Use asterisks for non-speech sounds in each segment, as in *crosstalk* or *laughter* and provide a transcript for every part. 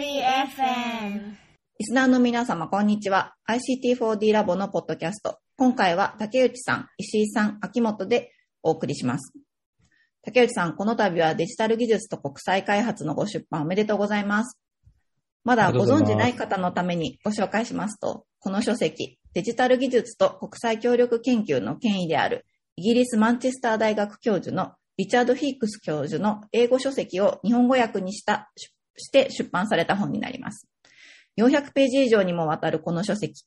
リー FM。リスナーの皆様、こんにちは。ICT4D ラボのポッドキャスト。今回は竹内さん、石井さん、秋元でお送りします。竹内さん、この度はデジタル技術と国際開発のご出版おめでとうございます。まだご存知ない方のためにご紹介しますと、この書籍、デジタル技術と国際協力研究の権威である、イギリスマンチェスター大学教授のリチャード・ヒークス教授の英語書籍を日本語訳にした出、して出版された本になります。400ページ以上にもわたるこの書籍。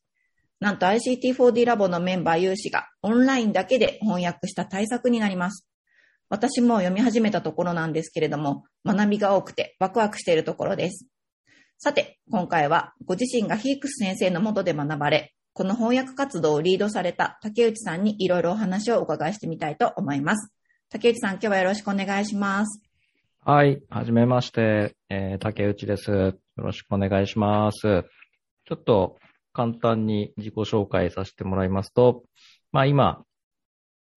なんと ICT4D ラボのメンバー有志がオンラインだけで翻訳した対策になります。私も読み始めたところなんですけれども、学びが多くてワクワクしているところです。さて、今回はご自身がヒークス先生のもとで学ばれ、この翻訳活動をリードされた竹内さんにいろいろお話をお伺いしてみたいと思います。竹内さん、今日はよろしくお願いします。はい。はじめまして、えー竹内です。よろしくお願いします。ちょっと簡単に自己紹介させてもらいますと、まあ今、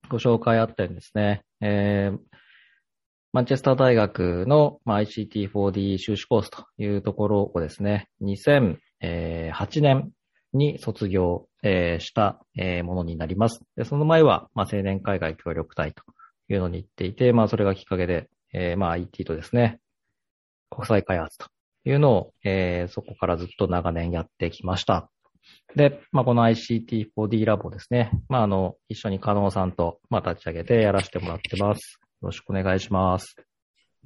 ご紹介あったようにですね、えーマンチェスター大学の、まあ、ICT4D 修士コースというところをですね、2008年に卒業、えーした、えーものになります。でその前は、まあ、青年海外協力隊というのに行っていて、まあそれがきっかけで、えーまあ IT とですね、国際開発というのを、えーそこからずっと長年やってきました。で、まあこの ICT4D ラボですね、まああの、一緒に加納さんと、まあ立ち上げてやらせてもらってます。よろしくお願いします。よ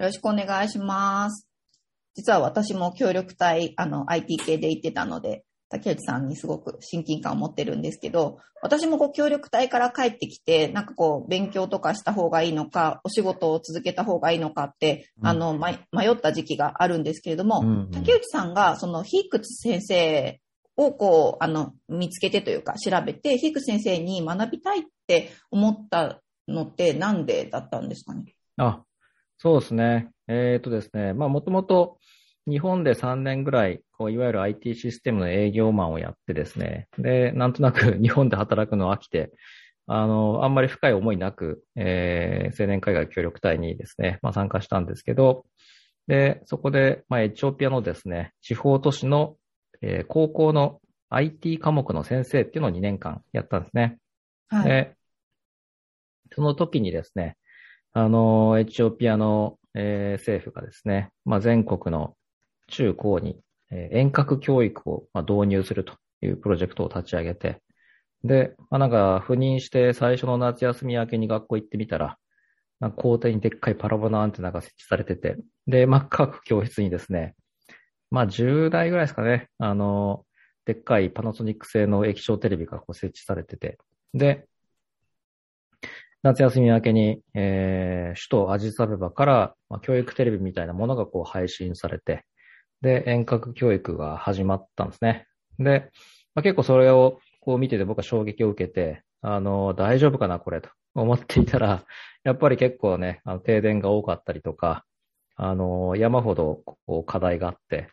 ろしくお願いします。実は私も協力隊、あの、IT 系で行ってたので、竹内さんにすごく親近感を持ってるんですけど、私もこう協力隊から帰ってきて、なんかこう勉強とかした方がいいのか、お仕事を続けた方がいいのかって、うん。あの、ま迷った時期があるんですけれども、うんうん。竹内さんがそのヒークツ先生をこう、あの、見つけてというか調べて、ヒークツ先生に学びたいって思ったのってなんでだったんですかね？あ、そうですね。えっ、とですね、まあもともと日本で3年ぐらい、こういわゆる IT システムの営業マンをやってですね、で、なんとなく *laughs* 日本で働くの飽きて、あの、あんまり深い思いなく、えー青年海外協力隊にですね、まあ参加したんですけど、で、そこで、まあエチオピアのですね、地方都市の、えー高校の IT 科目の先生っていうのを2年間やったんですね。はい。で、その時にですね、あの、エチオピアの、えー政府がですね、まあ、全国の中高に、え遠隔教育を、ま、導入するというプロジェクトを立ち上げて、で、まあ、なんか、赴任して最初の夏休み明けに学校行ってみたら、なんか校庭にでっかいパラボナアンテナが設置されてて、で、まあ、各教室にですね、まあ、10台ぐらいですかね、あの、でっかいパナソニック製の液晶テレビがこう設置されてて、で、夏休み明けに、えー首都アジサベバから、まあ、教育テレビみたいなものがこう配信されて、で、遠隔教育が始まったんですね。で、まあ、結構それをこう見てて僕は衝撃を受けて、あの、大丈夫かな、これと思っていたら、*laughs* やっぱり結構ね、あの停電が多かったりとか、あの、山ほどこう課題があって、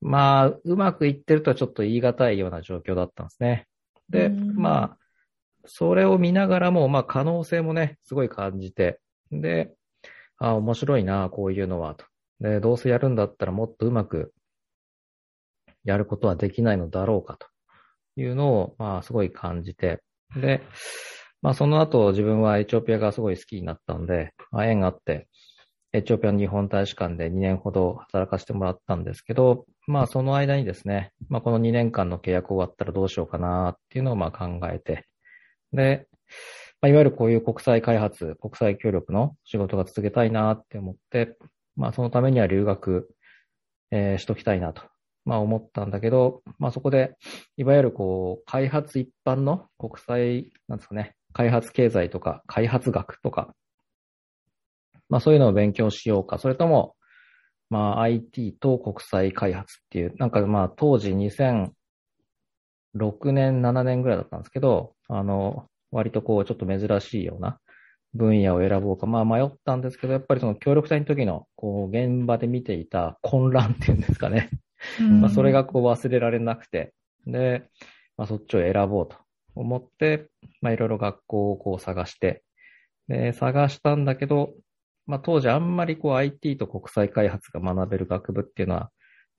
まあ、うまくいってるとはちょっと言い難いような状況だったんですね。で、うんまあ、それを見ながらも、まあ、可能性もね、すごい感じて、で、あ面白いな、こういうのは、と。で、どうせやるんだったらもっとうまくやることはできないのだろうか、というのを、まあ、すごい感じて、で、まあ、その後自分はエチオピアがすごい好きになったんで、まあ、縁があって、エチオピアの日本大使館で2年ほど働かせてもらったんですけど、まあその間にですね、まあこの2年間の契約終わったらどうしようかなっていうのをまあ考えて、で、まあ、いわゆるこういう国際開発、国際協力の仕事が続けたいなって思って、まあそのためには留学、えーしときたいなと、まあ思ったんだけど、まあそこで、いわゆるこう、開発一般の国際、なんですかね、開発経済とか開発学とか、まあそういうのを勉強しようか、それとも、まあ IT と国際開発っていう、なんかまあ当時2006年、7年ぐらいだったんですけど、あの、割とこうちょっと珍しいような分野を選ぼうか、まあ迷ったんですけど、やっぱりその協力隊の時のこう現場で見ていた混乱っていうんですかね。まあそれがこう忘れられなくて、で、まあそっちを選ぼうと思って、まあいろいろ学校をこう探して、で、探したんだけど、まあ当時あんまりこう IT と国際開発が学べる学部っていうのは、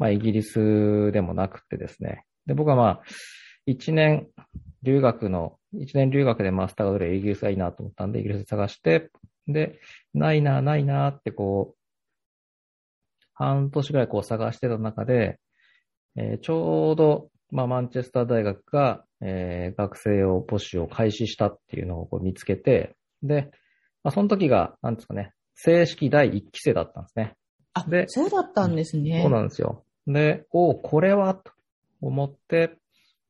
まあ、イギリスでもなくてですね。で、僕はまあ、一年留学の、一年留学でマスターが取れイギリスがいいなと思ったんで、イギリス探して、で、ないな、ないなってこう、半年ぐらいこう探してた中で、えー、ちょうど、まあ、マンチェスター大学が、えー、学生用募集を開始したっていうのをこう見つけて、で、まあ、その時が、なんですかね、正式第1期生だったんですね。あ、で、そうだったんですね。そうなんですよ。で、おこれは、と思って、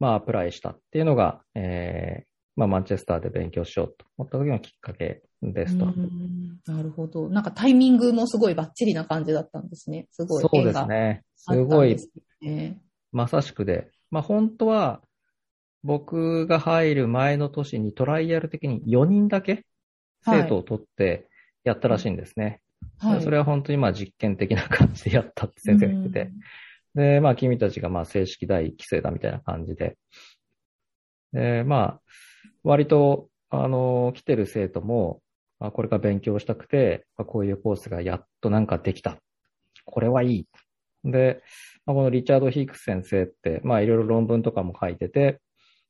まあ、アプライしたっていうのが、えー、まあ、マンチェスターで勉強しようと思った時のきっかけですと。なるほど。なんかタイミングもすごいバッチリな感じだったんですね。すごい。そうですね。すごい、まさしくで。まあ、本当は、僕が入る前の年にトライアル的に4人だけ生徒を取ってやったらしいんですね。はい、それは本当にまあ実験的な感じでやったって先生が言ってて。で、まあ君たちがまあ正式第一期生だみたいな感じで。で、まあ、割と、あの、来てる生徒も、まあ、これから勉強したくて、まあ、こういうコースがやっとなんかできた。これはいい。で、まあ、このリチャード・ヒークス先生って、まあいろいろ論文とかも書いてて、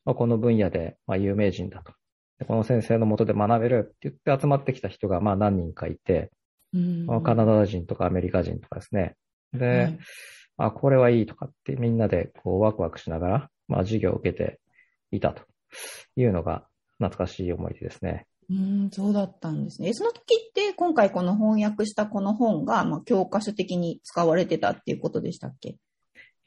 まあ、この分野でまあ有名人だと。この先生のもとで学べるって言って集まってきた人がまあ何人かいて、カナダ人とかアメリカ人とかですね。で、はい、あ、これはいいとかってみんなでこうワクワクしながら、まあ授業を受けていたというのが懐かしい思い出ですね。うん、そうだったんですね。その時って今回この翻訳したこの本が、まあ、教科書的に使われてたっていうことでしたっけ？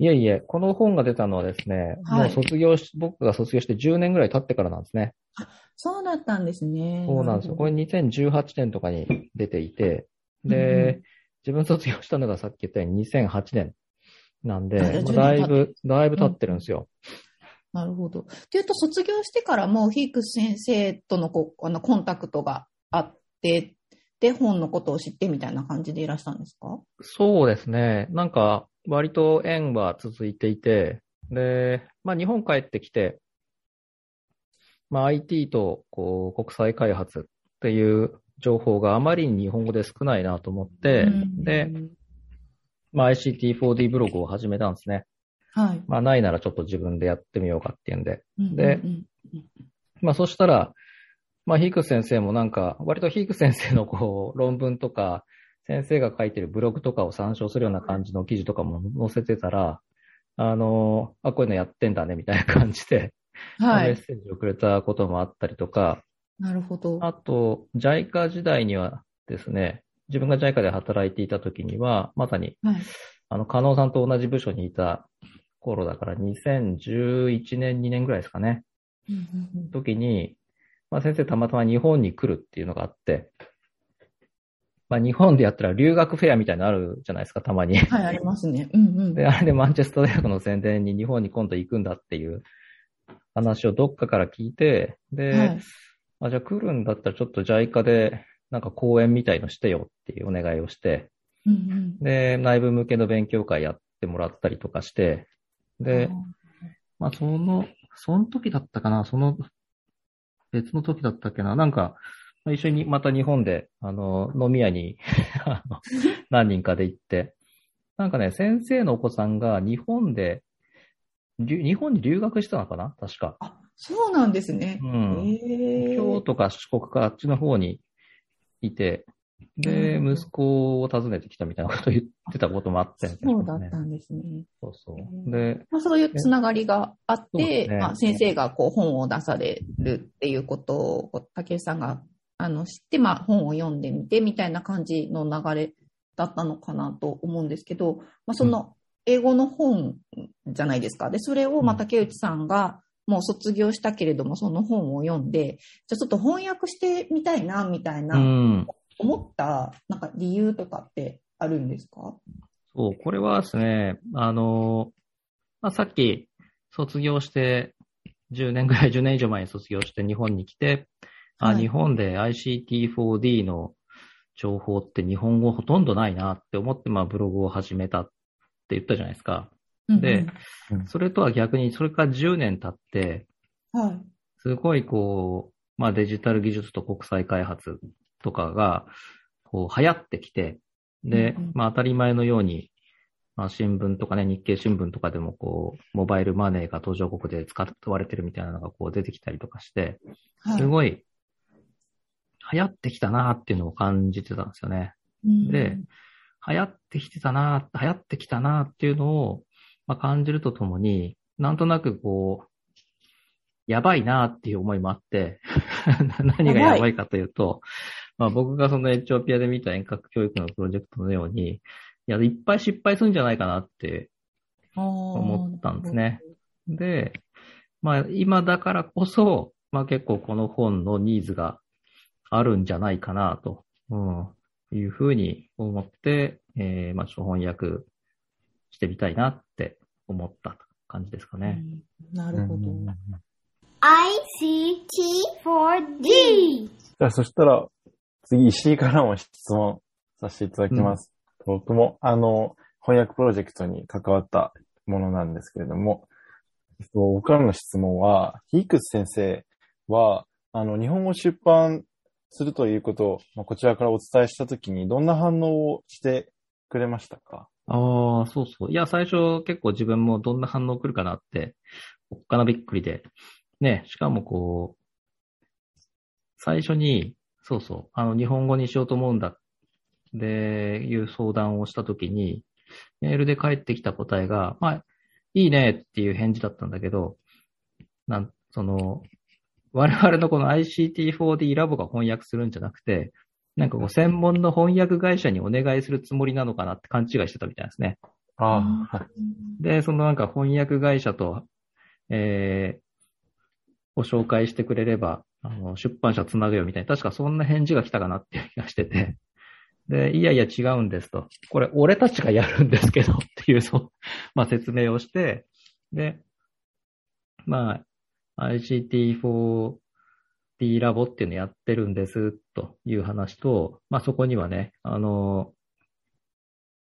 いえいえ、この本が出たのはですね、はい、もう卒業し、僕が卒業して10年ぐらい経ってからなんですね。あ、そうだったんですね。そうなんですよ。これ2018年とかに出ていて、で、うん、自分卒業したのがさっき言ったように2008年なんで、だいぶ、だいぶ経ってるんですよ。うん、なるほど。というと、卒業してからもヒークス先生とのこあのコンタクトがあって、で、本のことを知ってみたいな感じでいらしたんですか？そうですね。なんか、割と縁は続いていて、で、まあ日本帰ってきて、まあ IT とこう国際開発っていう情報があまりに日本語で少ないなと思って、で、まあ ICT4D ブログを始めたんですね。はい。まあないならちょっと自分でやってみようかっていうんで。で、まあそしたら、まあヒーク先生もなんか、割とヒーク先生のこう論文とか、先生が書いてるブログとかを参照するような感じの記事とかも載せてたら、あの、あ、こういうのやってんだね、みたいな感じで、*laughs* はい、メッセージをくれたこともあったりとか、なるほど。あと、JICA 時代にはですね、自分が JICA で働いていた時には、まさに、はい、あの、加納さんと同じ部署にいた頃だから2011年、2年ぐらいですかね。時に、まあ、先生たまたま日本に来るっていうのがあって、まあ、日本でやったら留学フェアみたいなのあるじゃないですか、たまに。はい、ありますね。うんうん。で、あれでマンチェスター大学の宣伝に日本に今度行くんだっていう話をどっかから聞いて、で、はい、あじゃあ来るんだったらちょっと JICA でなんか講演みたいのしてよっていうお願いをして、うんうん、で、内部向けの勉強会やってもらったりとかして、で、まあその、その時だったかな、その別の時だったっけな、なんか、一緒にまた日本で、あの、飲み屋に *laughs* *laughs* 何人かで行って、なんかね、先生のお子さんが日本で、日本に留学したのかな確か。あ、そうなんですね。うん。京都か四国かあっちの方にいて、で、息子を訪ねてきたみたいなことを言ってたこともあって、ね、そうだったんですね。そうそう。で、まあ、そういうつながりがあって、ね、まあ、先生がこう本を出されるっていうことを、竹内さんがあの、知って、まあ、本を読んでみて、みたいな感じの流れだったのかなと思うんですけど、まあ、その、英語の本じゃないですか。で、それを、ま、竹内さんが、もう卒業したけれども、その本を読んで、じゃあちょっと翻訳してみたいな、みたいな、思った、なんか理由とかってあるんですか？そう、これはですね、あの、まあ、さっき卒業して、10年ぐらい、10年以上前に卒業して日本に来て、あ、はい、日本で ICT4D の情報って日本語ほとんどないなって思って、まあブログを始めたって言ったじゃないですか。で、うん。うん、それとは逆に、それから10年経って、はい。すごいこう、まあデジタル技術と国際開発とかが、こう流行ってきて、で、まあ当たり前のように、まあ、新聞とかね、日経新聞とかでもこう、モバイルマネーが途上国で使われてるみたいなのがこう出てきたりとかして、すごい流行ってきたなっていうのを感じてたんですよね。いで、流行ってきてたな、流行ってきたなっていうのを、まあ、感じるとともに、なんとなくこう、やばいなっていう思いもあって、*laughs* 何がやばいかというと、まあ、僕がそのエチオピアで見た遠隔教育のプロジェクトのように、いや、いっぱい失敗するんじゃないかなって思ったんですね。で、まあ今だからこそ、まあ結構この本のニーズがあるんじゃないかなと、うん、いうふうに思って、えー、まあ翻訳してみたいなって思った感じですかね。なるほど。ICT4D. じゃあ、そしたら、次、石井からも質問させていただきます。僕も、あの、翻訳プロジェクトに関わったものなんですけれども、えっと僕からの質問は、ヒークス先生は、あの、日本語出版するということを、まあ、こちらからお伝えしたときに、どんな反応をしてくれましたか？ああ、そうそう。いや、最初結構自分もどんな反応来るかなって、おっかなびっくりで。ね、しかもこう、最初に、そうそう、あの、日本語にしようと思うんだ、で、いう相談をしたときに、メールで返ってきた答えが、まあ、いいねっていう返事だったんだけど、なん、その、我々のこの ICT4D ラボが翻訳するんじゃなくて、なんかこう専門の翻訳会社にお願いするつもりなのかなって勘違いしてたみたいですね。ああ、はい。で、そのなんか翻訳会社と、えー、を紹介してくれれば、あの、出版社つなぐよみたいな、確かそんな返事が来たかなっていう気がしてて。で、いやいや違うんですと。これ俺たちがやるんですけどっていう、そう、*laughs* まあ説明をして、で、まあ、ICT4D ラボっていうのやってるんですという話と、まあそこにはね、あの、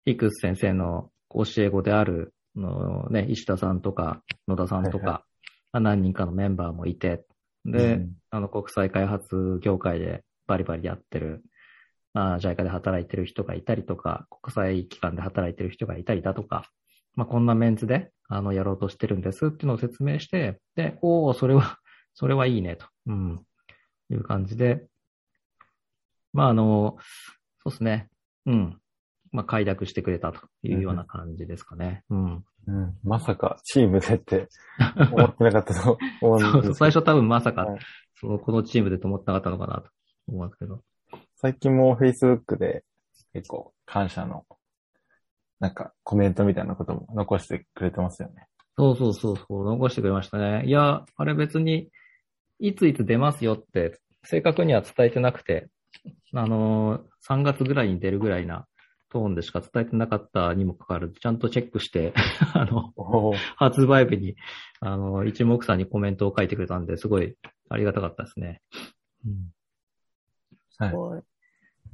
ヒクス先生の教え子である、のね、石田さんとか野田さんとはいはか、まあ何人かのメンバーもいて、で、うんあの国際開発業界でバリバリやってる、まあ、JICA で働いてる人がいたりとか、国際機関で働いてる人がいたりだとか、まあ、こんなメンツで、あの、やろうとしてるんですっていうのを説明して、で、おおそれは、それはいいねと、うん、いう感じで、まあ、あの、そうですね、うん、まあ、快諾してくれたというような感じですかね。うん。うん、まさか、チームでって思ってなかったと *laughs* 思うんですそうそう、最初多分まさかはい、その、このチームでと思ってなかったのかなと思うんですけど。最近も Facebook で結構感謝の、なんかコメントみたいなことも残してくれてますよね。そうそうそうそう、残してくれましたね。いや、あれ別に、いついつ出ますよって、正確には伝えてなくて、あのー、3月ぐらいに出るぐらいなトーンでしか伝えてなかったにもかかわらず、ちゃんとチェックして、*laughs* あの、発売日に、あの、一目散にコメントを書いてくれたんで、すごいありがたかったですね。うんはい。はい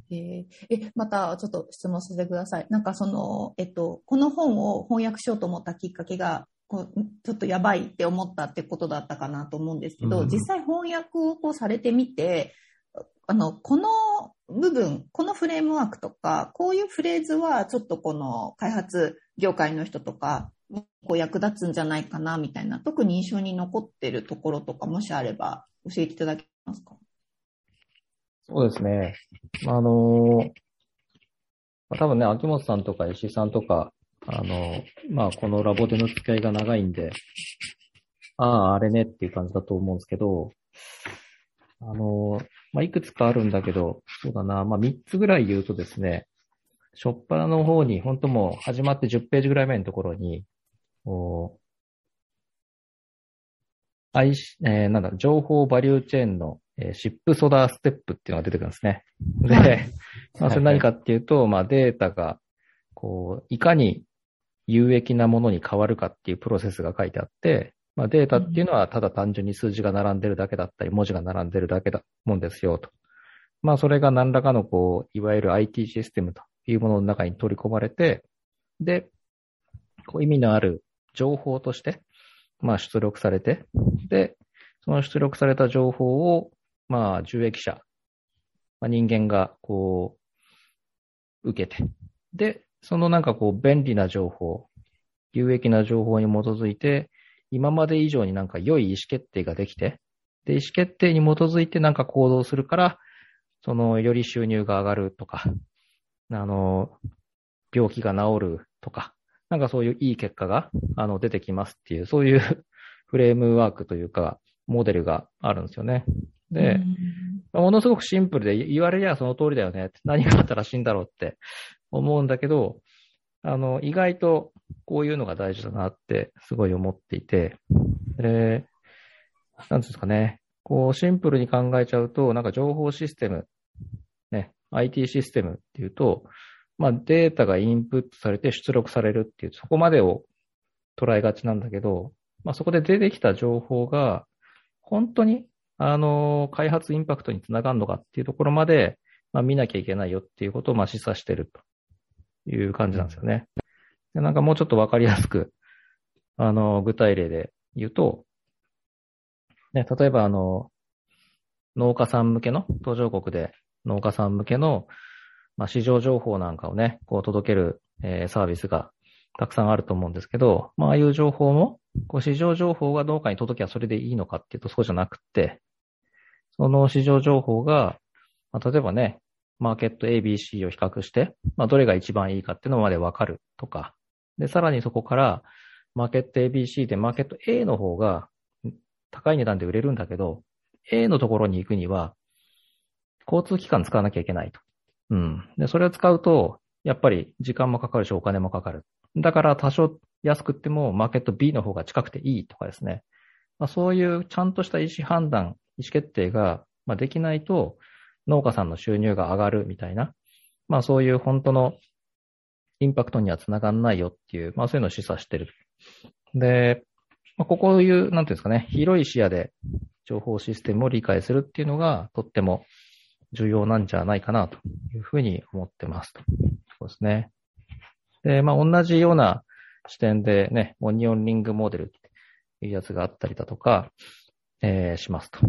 えーえ、またちょっと質問させてください。なんかその、えっと、この本を翻訳しようと思ったきっかけが、こうちょっとやばいって思ったってことだったかなと思うんですけど、うん実際翻訳をこうされてみて、あの、この部分、このフレームワークとか、こういうフレーズはちょっとこの開発業界の人とかにこう役立つんじゃないかなみたいな、特に印象に残ってるところとか、もしあれば教えていただけますか？そうですね。あのーまあ多分ね、秋元さんとか石井さんとか、あのーまあ、このラボでの付き合いが長いんで、ああ、あれねっていう感じだと思うんですけど、あのーまあ、いくつかあるんだけど、そうだな、まあ、3つぐらい言うとですね、初っ端の方に、本当もう始まって10ページぐらい前のところに、こう、I えーなんだ、情報バリューチェーンの、えーシップソダーステップっていうのが出てくるんですね。で、はいまあ、それ何かっていうと、まあ、データが、こう、いかに有益なものに変わるかっていうプロセスが書いてあって、まあ、データっていうのはただ単純に数字が並んでるだけだったり、文字が並んでるだけだもんですよ、と。まあ、それが何らかの、こう、いわゆる IT システムというものの中に取り込まれて、で、こう意味のある情報として、まあ、出力されて、で、その出力された情報を、まあ、受益者、まあ、人間が、こう、受けて、で、そのなんかこう便利な情報、有益な情報に基づいて、今まで以上になんか良い意思決定ができて、で、意思決定に基づいてなんか行動するから、その、より収入が上がるとか、あの、病気が治るとか、なんかそういういい結果が、あの、出てきますっていう、そういう *laughs* フレームワークというか、モデルがあるんですよね。で、ものすごくシンプルで言われりゃその通りだよね。何があったら死んだろうって思うんだけど、あの、意外とこういうのが大事だなってすごい思っていて、で、なんですかね。こう、シンプルに考えちゃうと、なんか情報システム、ね、IT システムっていうと、まあデータがインプットされて出力されるっていう、そこまでを捉えがちなんだけど、まあそこで出てきた情報が、本当に、あの、開発インパクトにつながるのかっていうところまで、まあ見なきゃいけないよっていうことを、まあ示唆してるという感じなんですよね。でなんかもうちょっとわかりやすく、あの、具体例で言うと、ね、例えばあの、農家さん向けの、途上国で農家さん向けの、まあ、市場情報なんかをね、こう届ける、えー、サービスがたくさんあると思うんですけど、まあ、ああいう情報も、こう市場情報が農家に届きゃそれでいいのかっていうとそうじゃなくて、その市場情報が、まあ、例えばね、マーケット ABC を比較して、まあ、どれが一番いいかっていうのまでわかるとか、で、さらにそこから、マーケット ABC でマーケット A の方が高い値段で売れるんだけど、A のところに行くには、交通機関使わなきゃいけないと。うん。で、それを使うと、やっぱり時間もかかるし、お金もかかる。だから多少安くっても、マーケット B の方が近くていいとかですね。まあ、そういうちゃんとした意思判断、意思決定が、まあ、できないと、農家さんの収入が上がるみたいな、まあそういう本当のインパクトにはつながんないよっていう、まあそういうのを示唆してる。で、まあ、ここいう、なんていうんですかね、広い視野で情報システムを理解するっていうのがとっても重要なんじゃないかなというふうに思ってます。そうですね。で、まあ、同じような視点でね、オニオンリングモデルっていうやつがあったりだとか、えー、しますと。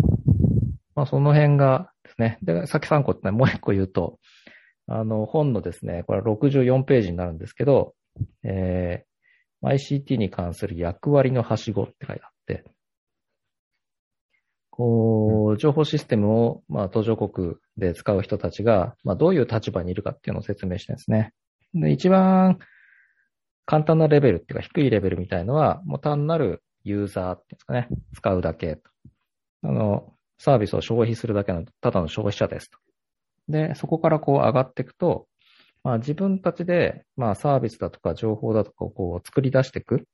まあ、その辺がですね、で、さっき参考って、ね、もう一個言うと、あの、本のですね、これは64ページになるんですけど、え ICT に関する役割のはしごって書いてあって、こう、情報システムを、まあ、途上国で使う人たちが、まあ、どういう立場にいるかっていうのを説明してるんですね。で、一番簡単なレベルっていうか、低いレベルみたいのは、もう単なるユーザーっていうんですかね、使うだけ。あの、サービスを消費するだけの、ただの消費者ですと。で、そこからこう上がっていくと、まあ、自分たちで、まあ、サービスだとか情報だとかをこう作り出していく、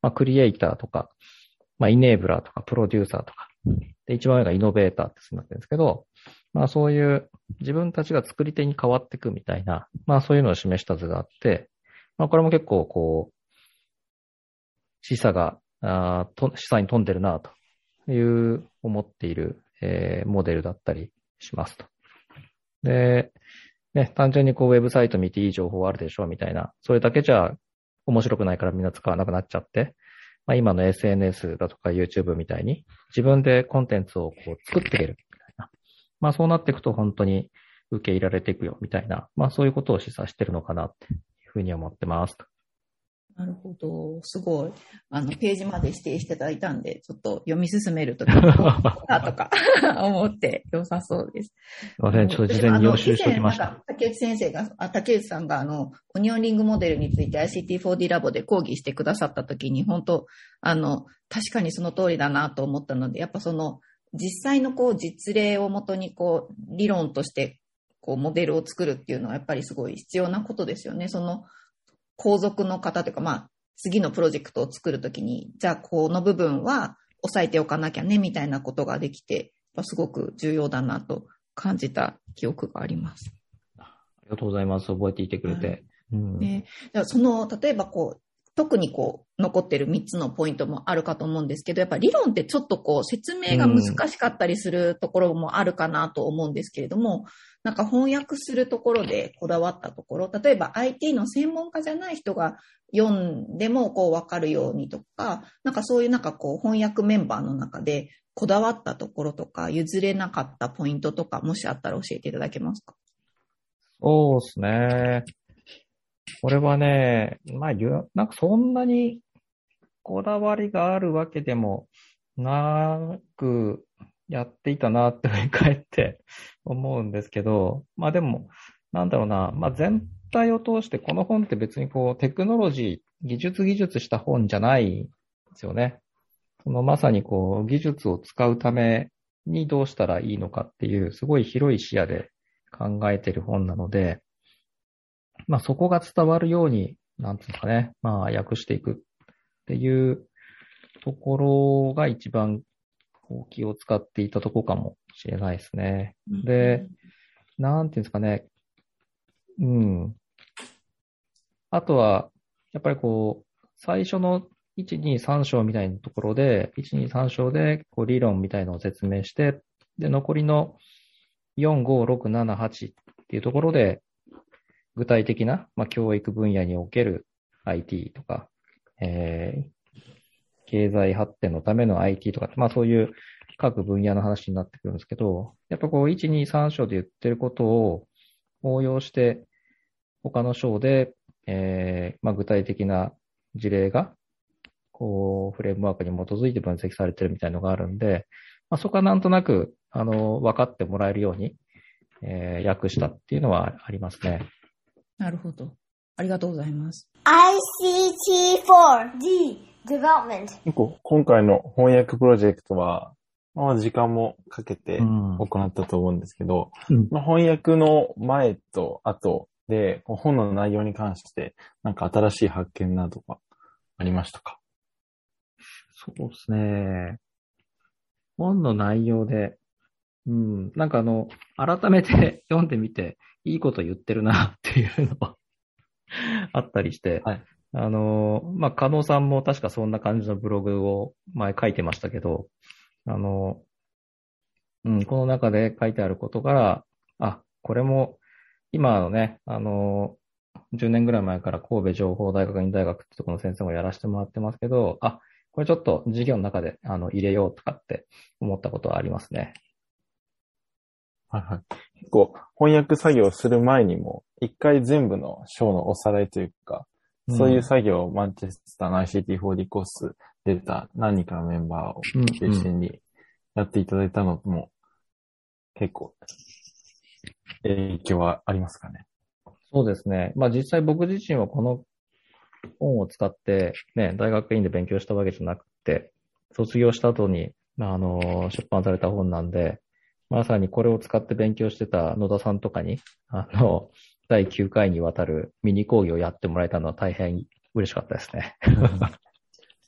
まあ、クリエイターとか、まあ、イネーブラーとか、プロデューサーとか、で、一番上がイノベーターってなってるんですけど、まあ、そういう自分たちが作り手に変わっていくみたいな、まあ、そういうのを示した図があって、まあ、これも結構こう、示唆が、あと示唆に富んでるな、という思っている、えー、モデルだったりしますと。で、ね、単純にこうウェブサイト見ていい情報あるでしょうみたいな、それだけじゃ面白くないからみんな使わなくなっちゃって、まあ、今の SNS だとか YouTube みたいに自分でコンテンツをこう作っていけるみたいな。まあそうなっていくと本当に受け入れられていくよみたいな、まあそういうことを示唆してるのかなっていうふうに思ってます。なるほど。すごい。あの、ページまで指定していただいたんで、ちょっと読み進めるときに、*laughs* とか思って良さそうです。すいません。ちょっと事前に予習しておきました。竹内先生が、あ竹内さんが、あの、オニオンリングモデルについて ICT4D ラボで講義してくださったときに、本当あの、確かにその通りだなと思ったので、やっぱその、実際のこう、実例をもとにこう、理論として、こう、モデルを作るっていうのは、やっぱりすごい必要なことですよね。その、皇族の方というか、まあ、次のプロジェクトを作るときに、じゃあこの部分は押さえておかなきゃね、みたいなことができて、すごく重要だなと感じた記憶があります。ありがとうございます。覚えていてくれて。はいうん、ね、その、例えばこう、特にこう、残ってる3つのポイントもあるかと思うんですけど、やっぱ理論ってちょっとこう、説明が難しかったりするところもあるかなと思うんですけれども、なんか翻訳するところでこだわったところ、例えば IT の専門家じゃない人が読んでもこうわかるようにとか、なんかそういうなんかこう翻訳メンバーの中でこだわったところとか、譲れなかったポイントとか、もしあったら教えていただけますか？そうですね。これはね、まあ、なんかそんなにこだわりがあるわけでもなくやっていたなって振り返って思うんですけど、まあでも、なんだろうな、まあ全体を通してこの本って別にこうテクノロジー、技術技術した本じゃないですよね。そのまさにこう技術を使うためにどうしたらいいのかっていうすごい広い視野で考えてる本なので、まあそこが伝わるように、なんていうんですかね、まあ訳していくっていうところが一番こう気を使っていたところかもしれないですね。で、なんていうんですかね、うん。あとは、やっぱりこう、最初の1、2、3章みたいなところで、1、2、3章でこう理論みたいのを説明して、で、残りの4、5、6、7、8っていうところで、具体的な、まあ、教育分野における IT とか、えー経済発展のための IT とか、まあそういう各分野の話になってくるんですけど、やっぱこう、1、2、3章で言ってることを応用して、他の章で、えーまあ具体的な事例が、こう、フレームワークに基づいて分析されてるみたいのがあるんで、まあそこはなんとなく、あの、分かってもらえるように、えー訳したっていうのはありますね。なるほど。ありがとうございます。ICT4D development. 結構今回の翻訳プロジェクトは、まあ時間もかけてうん行ったと思うんですけど、うんまあ翻訳の前と後で、本の内容に関して、なんか新しい発見などがありましたか？そうですね。本の内容で、うん、なんかあの、改めて読んでみて、いいこと言ってるな *laughs* っていうのはあったりして、はいあの、まあ、加納さんも確かそんな感じのブログを前書いてましたけど、あの、うん、この中で書いてあることから、あ、これも今のね、あの、10年ぐらい前から神戸情報大学院大学ってところの先生もやらせてもらってますけど、あ、これちょっと授業の中であの入れようとかって思ったことはありますね。はいはい。結構翻訳作業する前にも、一回全部の章のおさらいというか、そういう作業をマンチェスターの ICT4D コース出た何人かのメンバーをうん中心にやっていただいたのも、結構影響はありますかね？そうですね。まあ実際僕自身はこの本を使って、ね、大学院で勉強したわけじゃなくて、卒業した後に、まああの、出版された本なんで、まさにこれを使って勉強してた野田さんとかに、あの、第9回にわたるミニ講義をやってもらえたのは大変嬉しかったですね。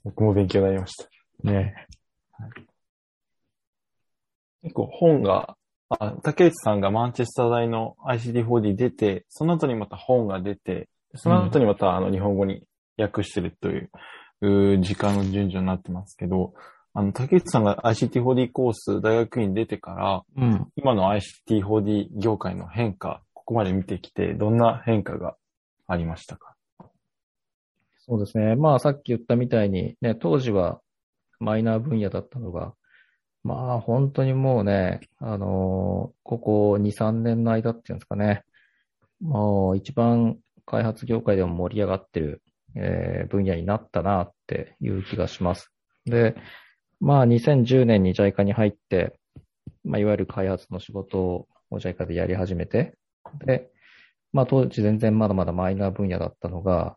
僕も勉強になりました。ね。結構本が、あ、竹内さんがマンチェスター大の ICT4D 出て、その後にまた本が出て、その後にまたあの日本語に訳してるという、うー時間の順序になってますけど、あの、竹内さんが ICT4D コース大学院出てから、うん。今の ICT4D 業界の変化、ここまで見てきて、どんな変化がありましたか？そうですね。まあさっき言ったみたいに、ね、当時はマイナー分野だったのが、まあ本当にもうね、あのーここ2、3年の間っていうんですかね、もう一番開発業界でも盛り上がってる、えー分野になったなっていう気がします。で、まあ2010年に JICA に入って、まあいわゆる開発の仕事を JICA でやり始めて、で、まあ当時全然まだまだマイナー分野だったのが、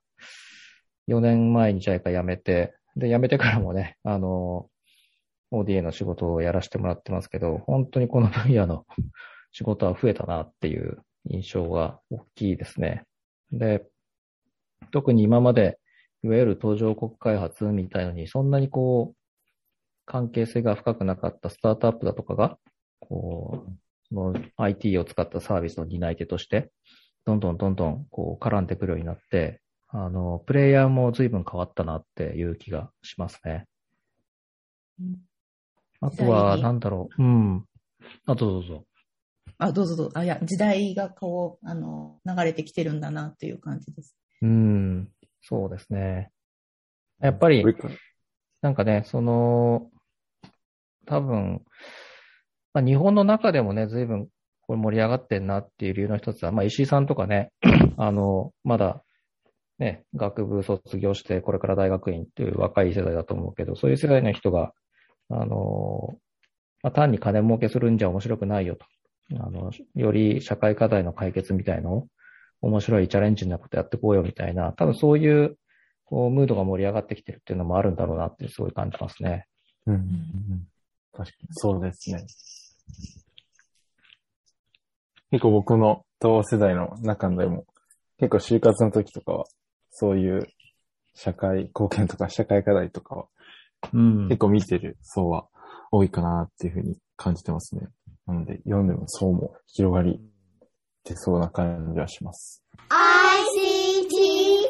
4年前に JICA 辞めて、で、辞めてからもね、あの、ODA の仕事をやらせてもらってますけど、本当にこの分野の仕事は増えたなっていう印象が大きいですね。で、特に今まで、いわゆる途上国開発みたいのに、そんなにこう、関係性が深くなかったスタートアップだとかが、こう、その IT を使ったサービスの担い手として、どんどんどんどんこう絡んでくるようになって、あの、プレイヤーも随分変わったなっていう気がしますね。うんあとは、なんだろう。うん。あ、どうぞどうぞ。あ、どうぞどうぞ。あ、いや、時代がこう、あの、流れてきてるんだなっていう感じです。うん。そうですね。やっぱり、なんかね、その、多分、まあ、日本の中でもね、随分これ盛り上がってんなっていう理由の一つは、まあ、石井さんとかね、*clears throat* あの、まだね、学部卒業して、これから大学院っていう若い世代だと思うけど、そういう世代の人が、あの、まあ、単に金儲けするんじゃ面白くないよと。あの、より社会課題の解決みたいのを、面白いチャレンジなことやってこうよみたいな、多分そういう、こう、ムードが盛り上がってきてるっていうのもあるんだろうなってすごい感じますね。うんうんうん。確かに、そうですね。結構僕の同世代の中でも、結構就活の時とかは、そういう社会貢献とか社会課題とかは、うん結構見てる層は多いかなっていうふうに感じてますね。なので、読んでも層も広がり出そうな感じはします。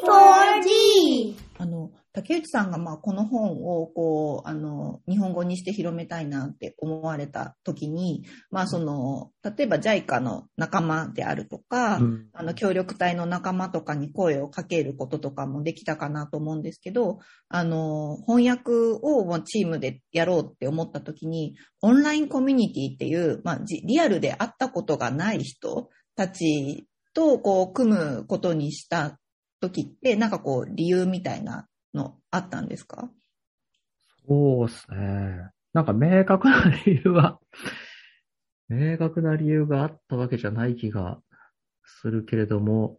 ICT4D. あの、竹内さんがまあこの本をこう、あの、日本語にして広めたいなって思われた時に、まあその、例えば JICA の仲間であるとか、うん。あの、協力隊の仲間とかに声をかけることとかもできたかなと思うんですけど、あの、翻訳をチームでやろうって思った時に、オンラインコミュニティっていう、まあ、じリアルで会ったことがない人たちと、こう、組むことにした時って、なんかこう、理由みたいなのあったんですか？そうですね。なんか明確な理由は、*laughs* 明確な理由があったわけじゃない気がするけれども、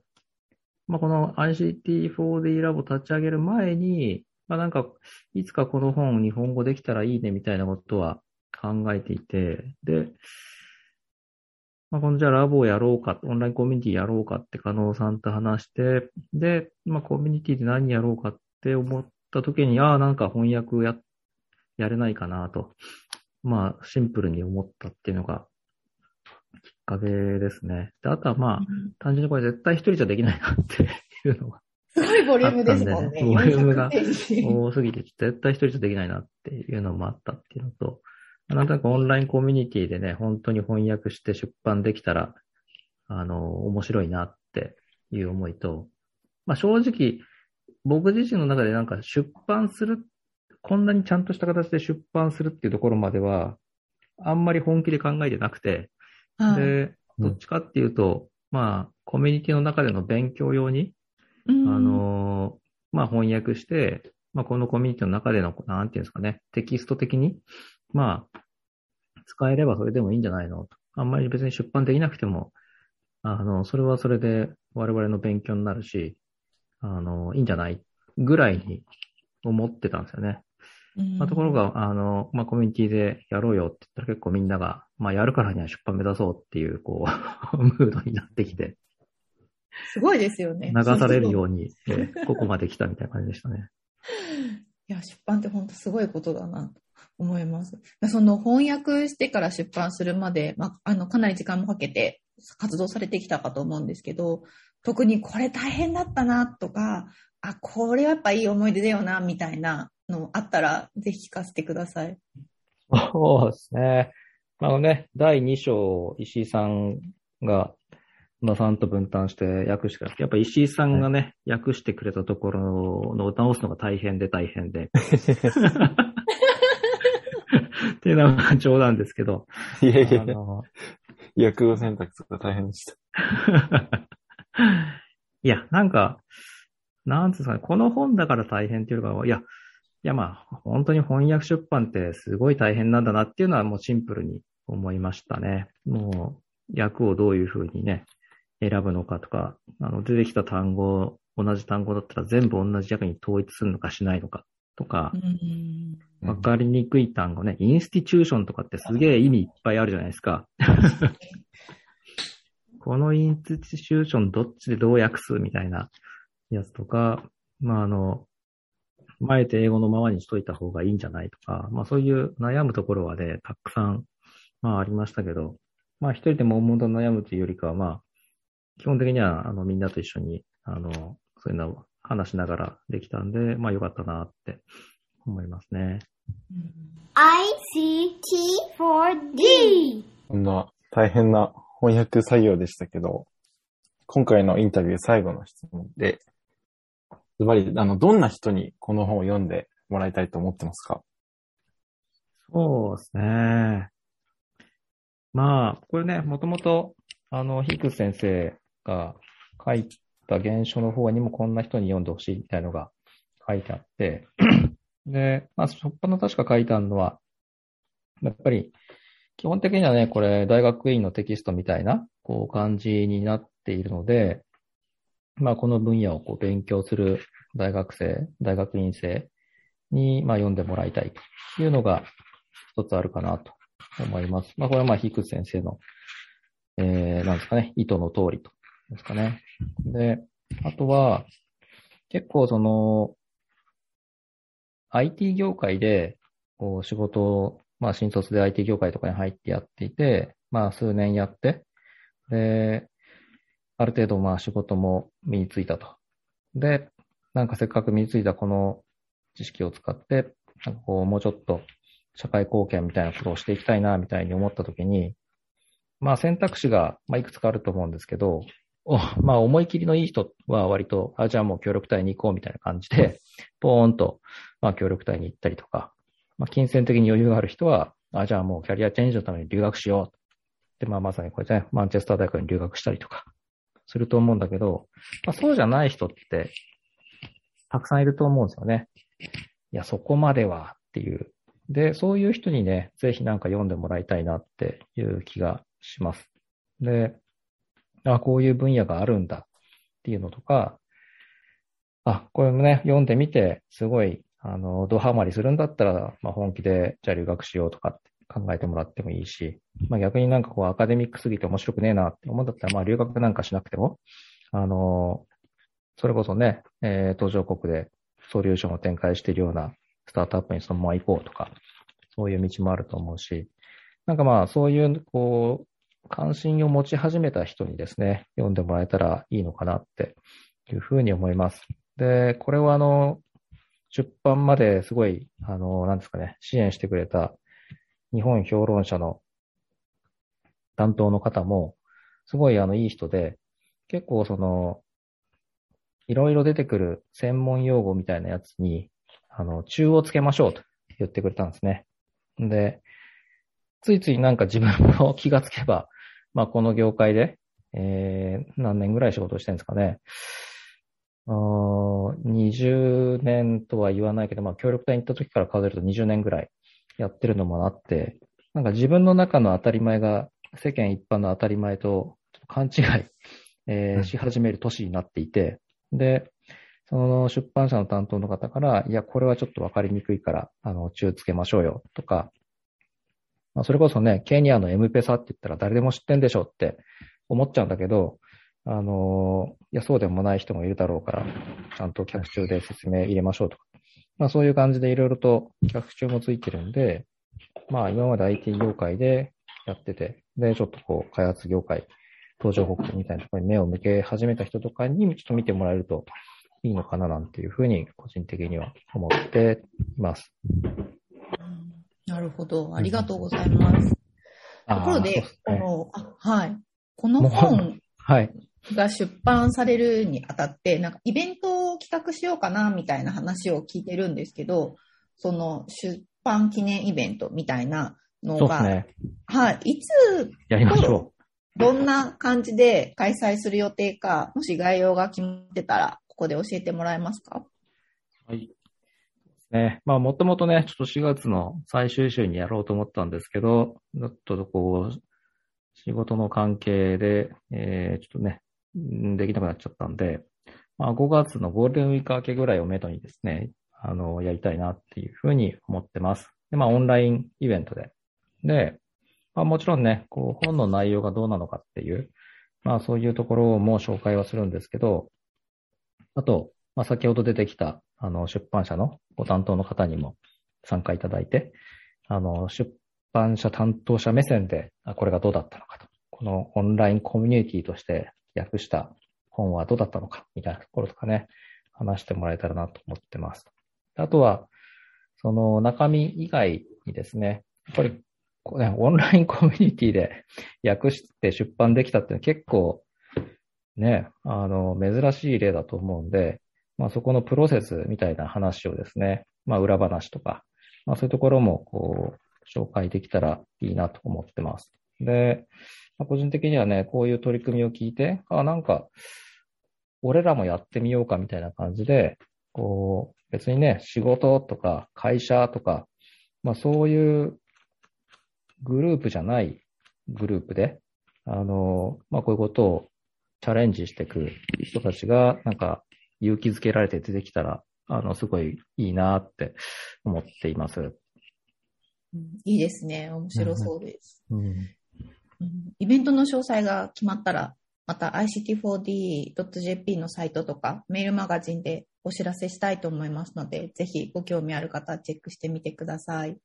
まあ、この ICT4D ラボ立ち上げる前に、まあ、なんか、いつかこの本日本語できたらいいねみたいなことは考えていて、で、まあ、このじゃあラボをやろうか、オンラインコミュニティやろうかって加納さんと話して、で、まあ、コミュニティで何やろうかって思った時に、ああ、なんか翻訳や、やれないかなと、まあ、シンプルに思ったっていうのがきっかけですね。で、あとはまあ、単純にこれ絶対一人じゃできないなっていうのがすごいボリュームですもんね。ボリュームが400ページ多すぎて、絶対一人じゃできないなっていうのもあったっていうのと、なんとなくオンラインコミュニティでね、本当に翻訳して出版できたら、あの、面白いなっていう思いと、まあ正直、僕自身の中でなんか出版する、こんなにちゃんとした形で出版するっていうところまでは、あんまり本気で考えてなくて、はい。で、うん。どっちかっていうと、まあ、コミュニティの中での勉強用に、うん。あのーまあ、翻訳して、まあ、このコミュニティの中での、なんていうんですかね、テキスト的に、まあ、使えればそれでもいいんじゃないの？と。あんまり別に出版できなくても、あの、それはそれで我々の勉強になるし、あの、いいんじゃないぐらいに思ってたんですよね。まあ、ところ、が、あの、まあ、コミュニティでやろうよって言ったら結構みんなが、まあ、やるからには出版目指そうっていう、こう、*laughs* ムードになってきて、すごいですよね。流されるう。ように、えーここまで来たみたいな感じでしたね。いや、出版って本当すごいことだなと思います。その翻訳してから出版するまで、まあ、あの、かなり時間もかけて活動されてきたかと思うんですけど、特にこれ大変だったなとか、あ、これはやっぱいい思い出だよな、みたいなのあったら、ぜひ聞かせてください。そうですね。あのね、第2章、石井さんが、野さんと分担して訳してくれた。やっぱ石井さんがね、訳してくれたところの直すのが大変で大変で。っていうのは冗談ですけど。いやいやあ、の訳語選択が大変でした。*laughs* *laughs* いや、なんか、なんつうんですかね、この本だから大変っていうか、いや、いやまあ、本当に翻訳出版ってすごい大変なんだなっていうのはもうシンプルに思いましたね。もう、訳をどういうふうにね、選ぶのかとか、あの、出てきた単語、同じ単語だったら全部同じ訳に統一するのかしないのかとかう、ん。わかりにくい単語ね、インスティチューションとかってすげえ意味いっぱいあるじゃないですか。*laughs* このインスティチューションどっちでどう訳すみたいなやつとか、まああの、前て英語のままにしといた方がいいんじゃないとか、まあそういう悩むところはね、たくさん、まあありましたけど、まあ一人で悶々と悩むというよりかは、まあ、基本的にはあのみんなと一緒に、あの、そういうのを話しながらできたんで、まあよかったなって思いますね。ICT4D. こんな大変な翻訳作業でしたけど、今回のインタビュー最後の質問で、ズバリ、あの、どんな人にこの本を読んでもらいたいと思ってますか？そうですね。まあ、これね、もともと、あの、ヒクス先生が書いた原書の方にもこんな人に読んでほしいみたいのが書いてあって、で、まあ、そっぱの確か書いてあるのは、やっぱり、基本的にはね、これ、大学院のテキストみたいな、こう、感じになっているので、まあ、この分野をこう勉強する大学生、大学院生に、まあ、読んでもらいたいというのが一つあるかなと思います。まあ、これはまあ、ヒク先生の、えー、なんですかね、意図の通りと。ですかね。で、あとは、結構その、IT 業界で、こう、仕事、まあ、新卒で IT 業界とかに入ってやっていて、まあ、数年やって、で、ある程度、まあ、仕事も身についたと。で、なんかせっかく身についたこの知識を使って、なんかこう、もうちょっと社会貢献みたいなことをしていきたいな、みたいに思ったときに、まあ、選択肢が、まあ、いくつかあると思うんですけど、おまあ、思い切りのいい人は割と、あ、じゃあもう協力隊に行こうみたいな感じで、ポーンと、まあ、協力隊に行ったりとか、まあ、金銭的に余裕がある人は、あ、じゃあもうキャリアチェンジのために留学しよう。で、まあ、まさにこれね、マンチェスター大学に留学したりとか、すると思うんだけど、まあ、そうじゃない人って、たくさんいると思うんですよね。いや、そこまではっていう。で、そういう人にね、ぜひなんか読んでもらいたいなっていう気がします。で、あ、こういう分野があるんだっていうのとか、あ、これもね、読んでみて、すごい、あの、ドハマりするんだったら、まあ、本気で、じゃあ留学しようとかって考えてもらってもいいし、まあ、逆になんかこう、アカデミックすぎて面白くねえなって思うんだったら、まあ、留学なんかしなくても、あの、それこそね、えー、途上国でソリューションを展開しているようなスタートアップにそのまま行こうとか、そういう道もあると思うし、なんかまあ、そういう、こう、関心を持ち始めた人にですね、読んでもらえたらいいのかなっていうふうに思います。で、これはあの、出版まですごい、あの、なんですかね、支援してくれた日本評論者の担当の方も、すごいあの、いい人で、結構その、いろいろ出てくる専門用語みたいなやつに、あの、中をつけましょうと言ってくれたんですね。で、ついついなんか自分も気がつけば、まあこの業界で、えー、何年ぐらい仕事してるんですかね。あ20年とは言わないけど、まあ協力隊に行った時から数えると20年ぐらいやってるのもあって、なんか自分の中の当たり前が世間一般の当たり前と勘違い、えーし始める年になっていて、で、その出版社の担当の方から、いや、これはちょっとわかりにくいから、あの、中つけましょうよ、とか、まあ、それこそね、ケニアのエムペサって言ったら誰でも知ってんでしょって思っちゃうんだけど、あの、いや、そうでもない人もいるだろうから、ちゃんと客中で説明入れましょうとか。まあそういう感じでいろいろと客中もついてるんで、まあ今まで IT 業界でやってて、で、ちょっとこう、開発業界、登場国みたいなところに目を向け始めた人とかにちょっと見てもらえるといいのかななんていうふうに個人的には思っています。なるほど。ありがとうございます。ところで、あねこの、あはい。この本はい。が出版されるにあたって、なんかイベントを企画しようかなみたいな話を聞いてるんですけど、その出版記念イベントみたいなのが、ね。はい。いつ、やりましょどんな感じで開催する予定か、もし概要が決まってたら、ここで教えてもらえますか？う。はい。ね。まあ、もともとね、ちょっと4月の最終週にやろうと思ったんですけど、ちょっとこう、仕事の関係で、えー、ちょっとね、んできなくなっちゃったんで、まあ、5月のゴールデンウィーク明けぐらいをめどにですね、あの、やりたいなっていうふうに思ってます。で、まあ、オンラインイベントで。で、まあ、もちろんね、こう、本の内容がどうなのかっていう、まあ、そういうところも紹介はするんですけど、あと、まあ、先ほど出てきた、あの、出版社のご担当の方にも参加いただいて、あの、出版社担当者目線で、あこれがどうだったのかと。このオンラインコミュニティとして訳した本はどうだったのか、みたいなところとかね、話してもらえたらなと思ってます。あとは、その中身以外にですね、やっぱり、ね、オンライン *laughs* コミュニティで訳して出版できたっていうのは結構、ね、あの、珍しい例だと思うんで、まあそこのプロセスみたいな話をですね、まあ裏話とか、まあそういうところもこう、紹介できたらいいなと思ってます。で、まあ、個人的にはね、こういう取り組みを聞いて、あ、なんか、俺らもやってみようかみたいな感じで、こう、別にね、仕事とか会社とか、まあそういうグループじゃないグループで、あの、まあこういうことをチャレンジしていく人たちが、なんか勇気づけられて出てきたら、あの、すごいいいなって思っています。うんいいですね。面白そうです。うん。うんイベントの詳細が決まったら、また ICT4D.jp のサイトとかメールマガジンでお知らせしたいと思いますので、ぜひご興味ある方はチェックしてみてください。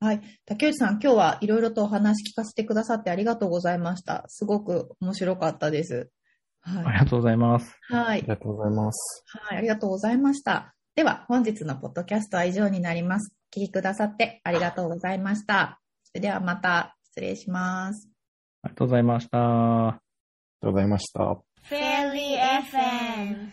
はい。竹内さん、今日はいろいろとお話聞かせてくださってありがとうございました。すごく面白かったです。はい。ありがとうございます。はいあり。がとうございます。はい、ありがとうございました。では、本日のポッドキャストは以上になります。お聞きくださってありがとうございました。それではまた失礼します。ありがとうございました。ありがとうございました。FM